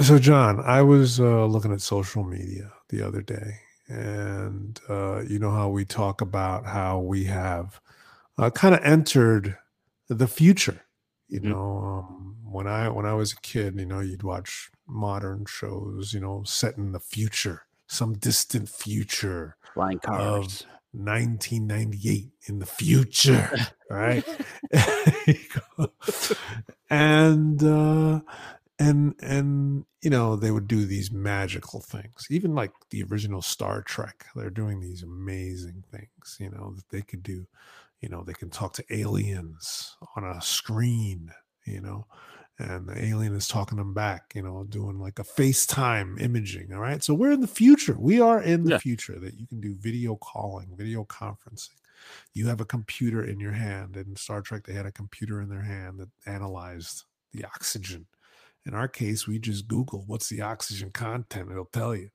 So, Jon, I was uh, looking at social media the other day, and uh, you know how we talk about how we have uh, kind of entered the future. You Mhm. know, um, when I when I was a kid, you know, you'd watch modern shows, you know, set in the future, some distant future, Flying cars. 1998 in the future, right? and uh and and you know they would do these magical things even like the original star trek they're doing these amazing things you know that they could do you know they can talk to aliens on a screen you know and the alien is talking them back you know doing like a facetime imaging all right so we're in the future we are in the Yeah. future that you can do video calling video conferencing you have a computer in your hand in star trek they had a computer in their hand that analyzed the oxygen in our case we just google what's the oxygen content it'll tell you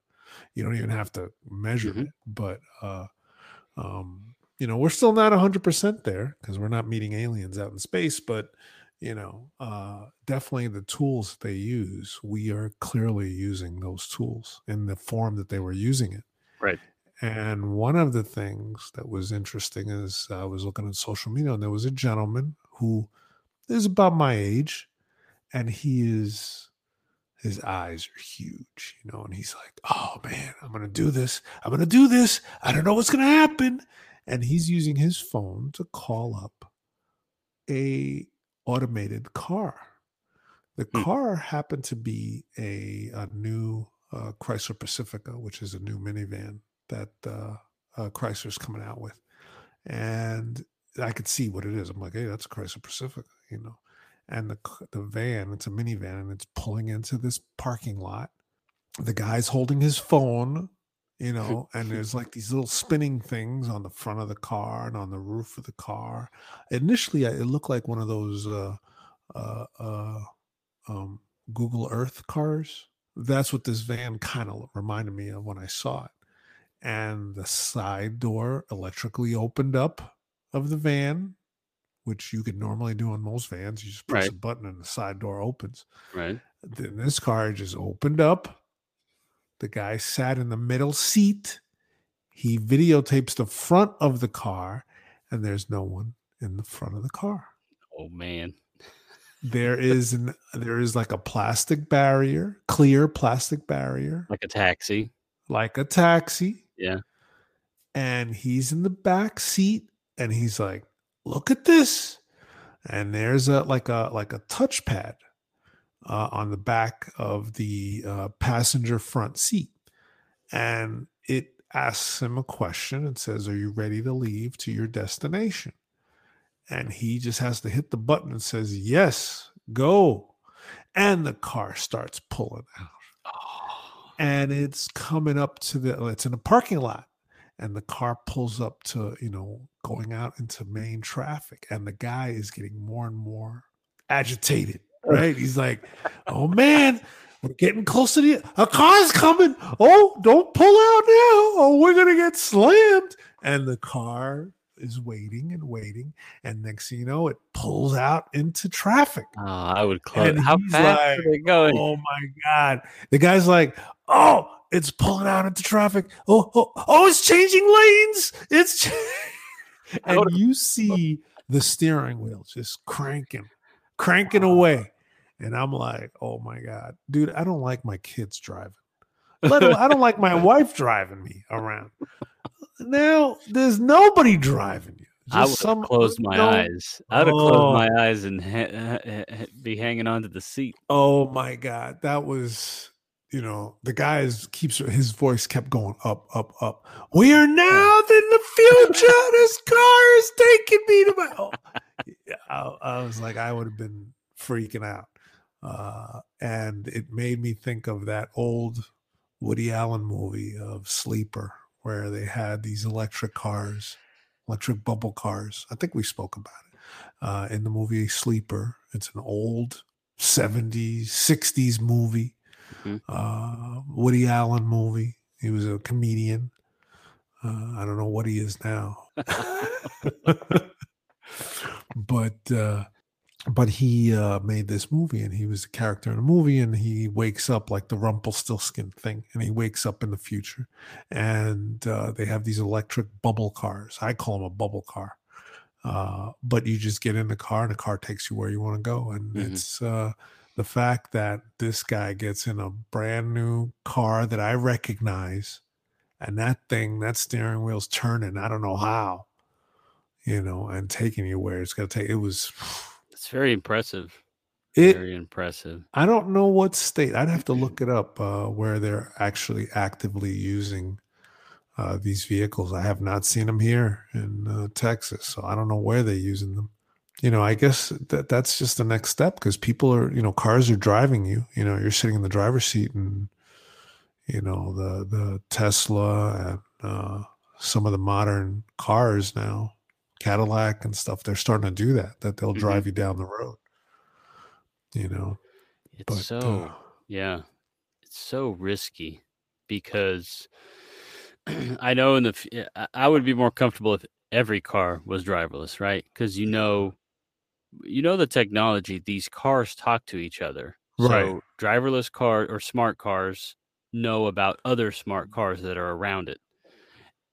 you don't even have to measure Mhm. it but uh um you know we're still not 100% there because we're not meeting aliens out in space but you know uh definitely the tools they use we are clearly using those tools in the form that they were using it Right. and one of the things that was interesting is I was looking at social media and there was a gentleman who is about my age and he is his eyes are huge, you know, and he's like, "Oh man, I'm going to do this. I'm going to do this. I don't know what's going to happen." And he's using his phone to call up a automated car. The Hmm. car happened to be a, a new uh, Chrysler Pacifica, which is a new minivan that uh, uh, Chrysler's coming out with, and I could see what it is. I'm like, hey, that's a Chrysler Pacifica, you know. And the the van, it's a minivan, and it's pulling into this parking lot. The guy's holding his phone, you know, and there's like these little spinning things on the front of the car and on the roof of the car. Initially, it looked like one of those uh, uh, uh, um, Google Earth cars. That's what this van kind of reminded me of when I saw it. And the side door electrically opened up of the van, which you could normally do on most vans. You just press a button and the side door opens. Right. Then this car just opened up. The guy sat in the middle seat. He videotapes the front of the car, and there's no one in the front of the car. Oh man. There is an there is like a plastic barrier, clear plastic barrier, Like a taxi. like a taxi. Yeah. And he's in the back seat and he's like, look at this. And there's a like a like a touchpad uh, on the back of the uh, passenger front seat. And it asks him a question and says, Are you ready to leave to your destination? And he just has to hit the button and says, Yes, go. And the car starts pulling out Oh. and it's coming up to the it's in a parking lot and the car pulls up to you know going out into main traffic and the guy is getting more and more agitated right he's like oh man we're getting close to the a car's coming oh don't pull out now oh we're gonna get slammed and the car is waiting and waiting and next thing you know it pulls out into traffic Oh, I would close. And How fast like, are they going? Oh my god! The guy's like, "Oh, it's pulling out into traffic. Oh, oh, oh it's changing lanes. It's." ch-" and you see the steering wheel just cranking, cranking away, and I'm like, "Oh my god, dude! I don't like my kids driving. Let alone, I don't like my wife driving me around. Now there's nobody driving you. I would Just some closed my unknown- eyes. I would have Oh. closed my oh. eyes and ha- ha- ha- be hanging onto the seat. Oh my god, that was you know the guys keeps his voice kept going up, up, up. We are now in the future. this car is taking me to my. Oh. Yeah, I, I was like, I would have been freaking out, uh, and it made me think of that old Woody Allen movie of Sleeper, where they had these electric cars, electric bubble cars. I think we spoke about it uh, in the movie Sleeper. It's an old 70s, 60s movie, Mhm. uh, Woody Allen movie. He was a comedian. Uh, I don't know what he is now. but uh, but he uh, made this movie and he was a character in a movie and he wakes up like the Rumpelstiltskin thing and he wakes up in the future and uh, they have these electric bubble cars. I call them a bubble car. Uh, but you just get in the car and the car takes you where you want to go. And Mhm. it's uh, the fact that this guy gets in a brand new car that I recognize and that thing, that steering wheel's turning. I don't know how, you know, and taking you where it's going to take. It was. It's very impressive. It very impressive. I don't know what state. I'd have to look it up uh, where they're actually actively using uh, these vehicles. I have not seen them here in uh, Texas, so I don't know where they're using them. You know, I guess that that's just the next step because people are, you know, cars are driving you. You know, you're sitting in the driver's seat, and you know the the Tesla and uh, some of the modern cars now, Cadillac and stuff. They're starting to do that. That they'll Mhm. drive you down the road. You know, It's but so uh, yeah, it's so risky because I know in the I- I would be more comfortable if every car was driverless, right? Because you know, you know the technology. These cars talk to each other, Right. so driverless car or smart cars know about other smart cars that are around it.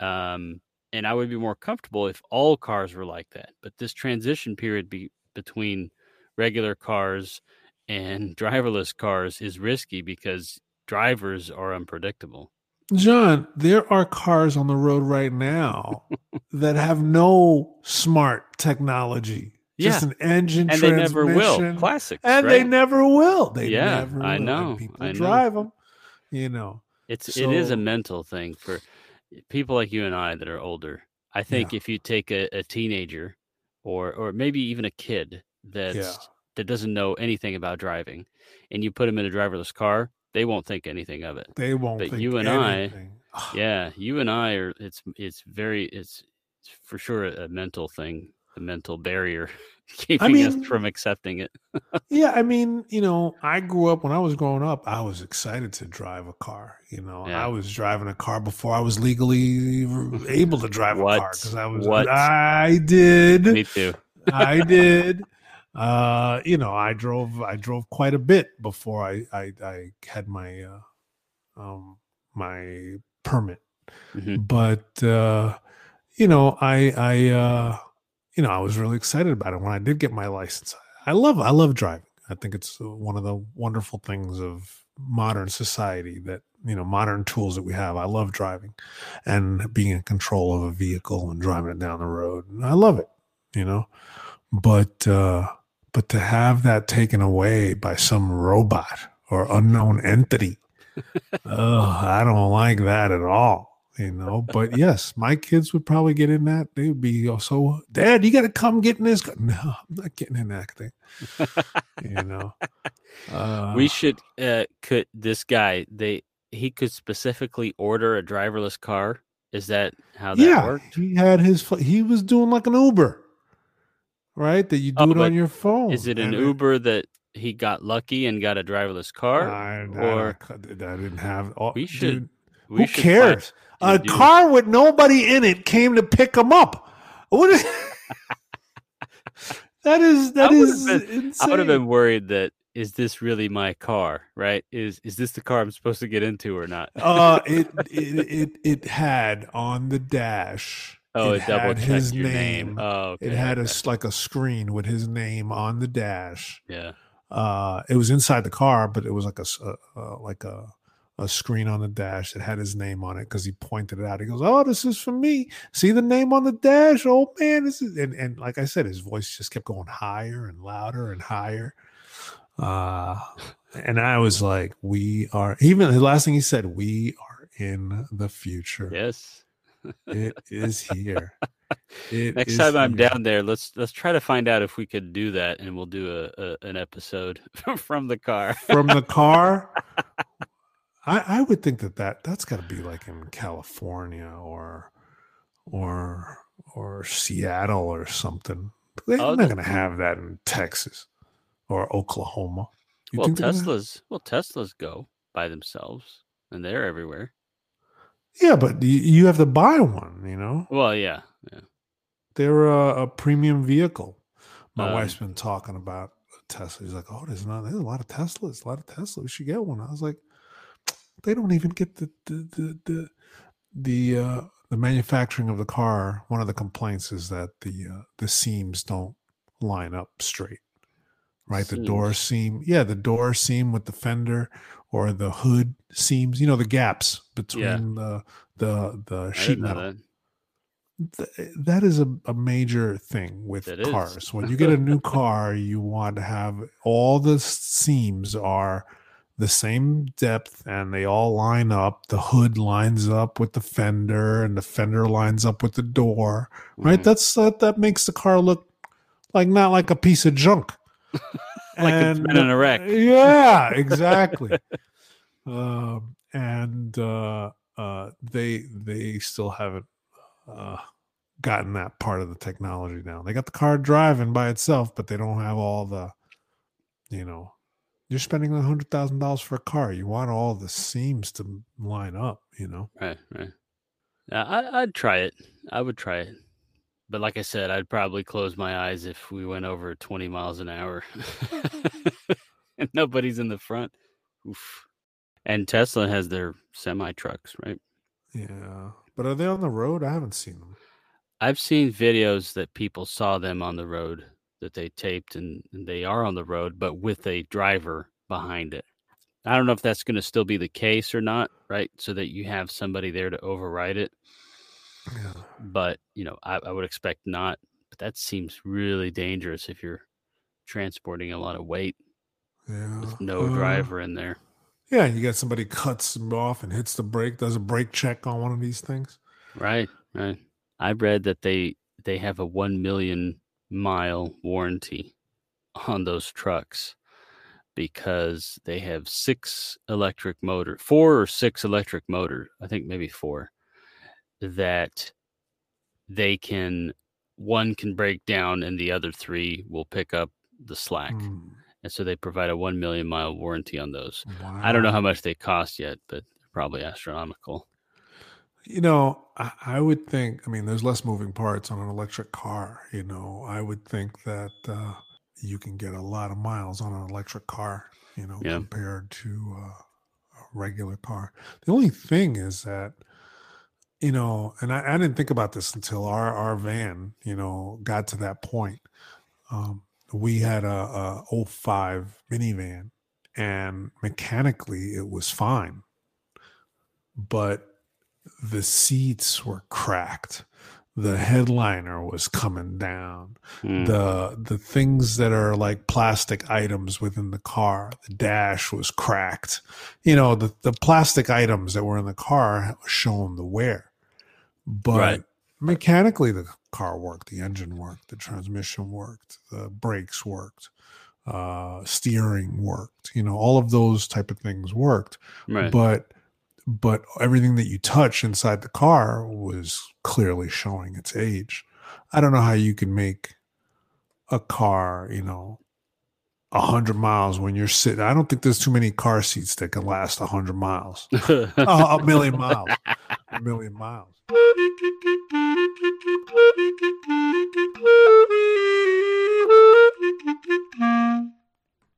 Um, and I would be more comfortable if all cars were like that. But this transition period be, between regular cars and driverless cars is risky because drivers are unpredictable. Jon, there are cars on the road right now that have no smart technology. Just an engine and they never will. And they never will. They Yeah, never I will. know, And people I know. drive them, you know. It's it is a mental thing for people like you and I that are older. I think if you take a, a teenager or or maybe even a kid that's that doesn't know anything about driving and you put them in a driverless car, they won't think anything of it. They won't But think you and I- Yeah, you and I are it's it's very it's, it's for sure a mental thing, a mental barrier keeping us mean- from accepting it. Yeah, I mean, you know, I grew up when I was growing up, I was excited to drive a car. You know, Yeah. I was driving a car before I was legally able to drive a car because I was What? I did. Me too. I did. Uh, you know, I drove I drove quite a bit before I I, I had my uh, um my permit. Mhm. But uh, you know, I I uh, you know I was really excited about it when I did get my license. I love I love driving. I think it's uh, one of the wonderful things of modern society that you know modern tools that we have. I love driving and being in control of a vehicle and driving it down the road. I love it, you know. But uh, but to have that taken away by some robot or unknown entity, oh, I don't like that at all. You know, but yes, my kids would probably get in that. They would be so, Dad, you got to come get in this. No, I'm not getting in that thing. you know, uh, we should uh could this guy they he could specifically order a driverless car is that how that yeah, worked he had his. He was doing like an Uber, right? That you do Oh, it on your phone. is it an and uber that he got lucky and got a driverless car I, I, or- I, I didn't have. Oh, We should dude, we who cares? A dude, car with nobody in it came to pick him up. What? Is, that is that I is been- insane. i would have been worried that is this really my car right is is this the car i'm supposed to get into or not uh, it, it it it had on the dash. oh it, double had his name. name, oh okay, It had a okay. like a screen with his name on the dash. yeah Uh, it was inside the car, but it was like a uh, uh, like a a screen on the dash that had his name on it because he pointed it out. He goes, "Oh, this is for me. See the name on the dash? Oh man, this is." And and like I said, his voice just kept going higher and louder and higher. Uh, and I was like, "We are." Even the last thing he said, "We are in the future. yes It is here." It Next time I'm here." down there, let's let's try to find out if we could do that, and we'll do a, a an episode from the car. from the car. I, I would think that, that that's got to be like in California or or or Seattle or something. They're Oh, not going to have that in Texas or Oklahoma. You well, Teslas, well, Teslas go by themselves, and they're everywhere. Yeah, but you, you have to buy one. You know, Well, yeah, yeah. they're a, a premium vehicle. My Um, wife's been talking about Tesla. She's like, "Oh, there's not. There's a lot of Teslas. A lot of Teslas. We should get one." I was like, "They don't even get the the the the the, uh, the manufacturing of the car. One of the complaints is that the uh, the seams don't line up straight. Right, the door seam. Yeah, the door seam with the fender or the hood seams. You know, the gaps between the the the sheet metal that. th- that is a, a major thing with It cars. When you get a new car, you want to have all the seams are the same depth and they all line up. The hood lines up with the fender and the fender lines up with the door. Right? Mhm. That's that that makes the car look like not like a piece of junk. Like it's been in a wreck. Yeah, exactly. um, and uh, uh, they they still haven't uh, gotten that part of the technology down. They got the car driving by itself, but they don't have all the, you know, you're spending a hundred thousand dollars for a car. You want all the seams to line up. You know. Right, right. Yeah, I, I'd try it. I would try it. But like I said, I'd probably close my eyes if we went over 20 miles an hour and nobody's in the front. Oof. And Tesla has their semi trucks, right? Yeah, but are they on the road? I haven't seen them. I've seen videos that people saw them on the road that they taped and, and they are on the road, but with a driver behind it. I don't know if that's going to still be the case or not, right? So that you have somebody there to override it. Yeah. but you know I, I would expect not but that seems really dangerous if you're transporting a lot of weight Yeah. with no Uh, driver in there Yeah, you got somebody cuts them off and hits the brake, does a brake check on one of these things. right right i read that they they have a 1 million mile warranty on those trucks because they have six electric motor four or six electric motor i think maybe four that they can one can break down and the other three will pick up the slack. Mm, and so they provide a 1 million mile warranty on those. I don't know how much they cost yet but probably astronomical You know, I, I would think. I mean, there's less moving parts on an electric car. You know, I would think that uh, you can get a lot of miles on an electric car. You know, Yeah. compared to uh, a regular car. The only thing is that, you know, and I, I didn't think about this until our our van, you know, got to that point. Um, we had a, a 05 minivan, and mechanically it was fine, but the seats were cracked. The headliner was coming down. Hmm. the the things that are like plastic items within the car the dash was cracked. You know the the plastic items that were in the car shown the wear. But Right. mechanically the car worked the engine worked the transmission worked the brakes worked uh steering worked you know all of those type of things worked. Right. But but everything that you touch inside the car was clearly showing its age. I don't know how you can make a car, you know, 100 miles when you're sitting. I don't think there's too many car seats that can last 100 miles, a million miles, a million miles.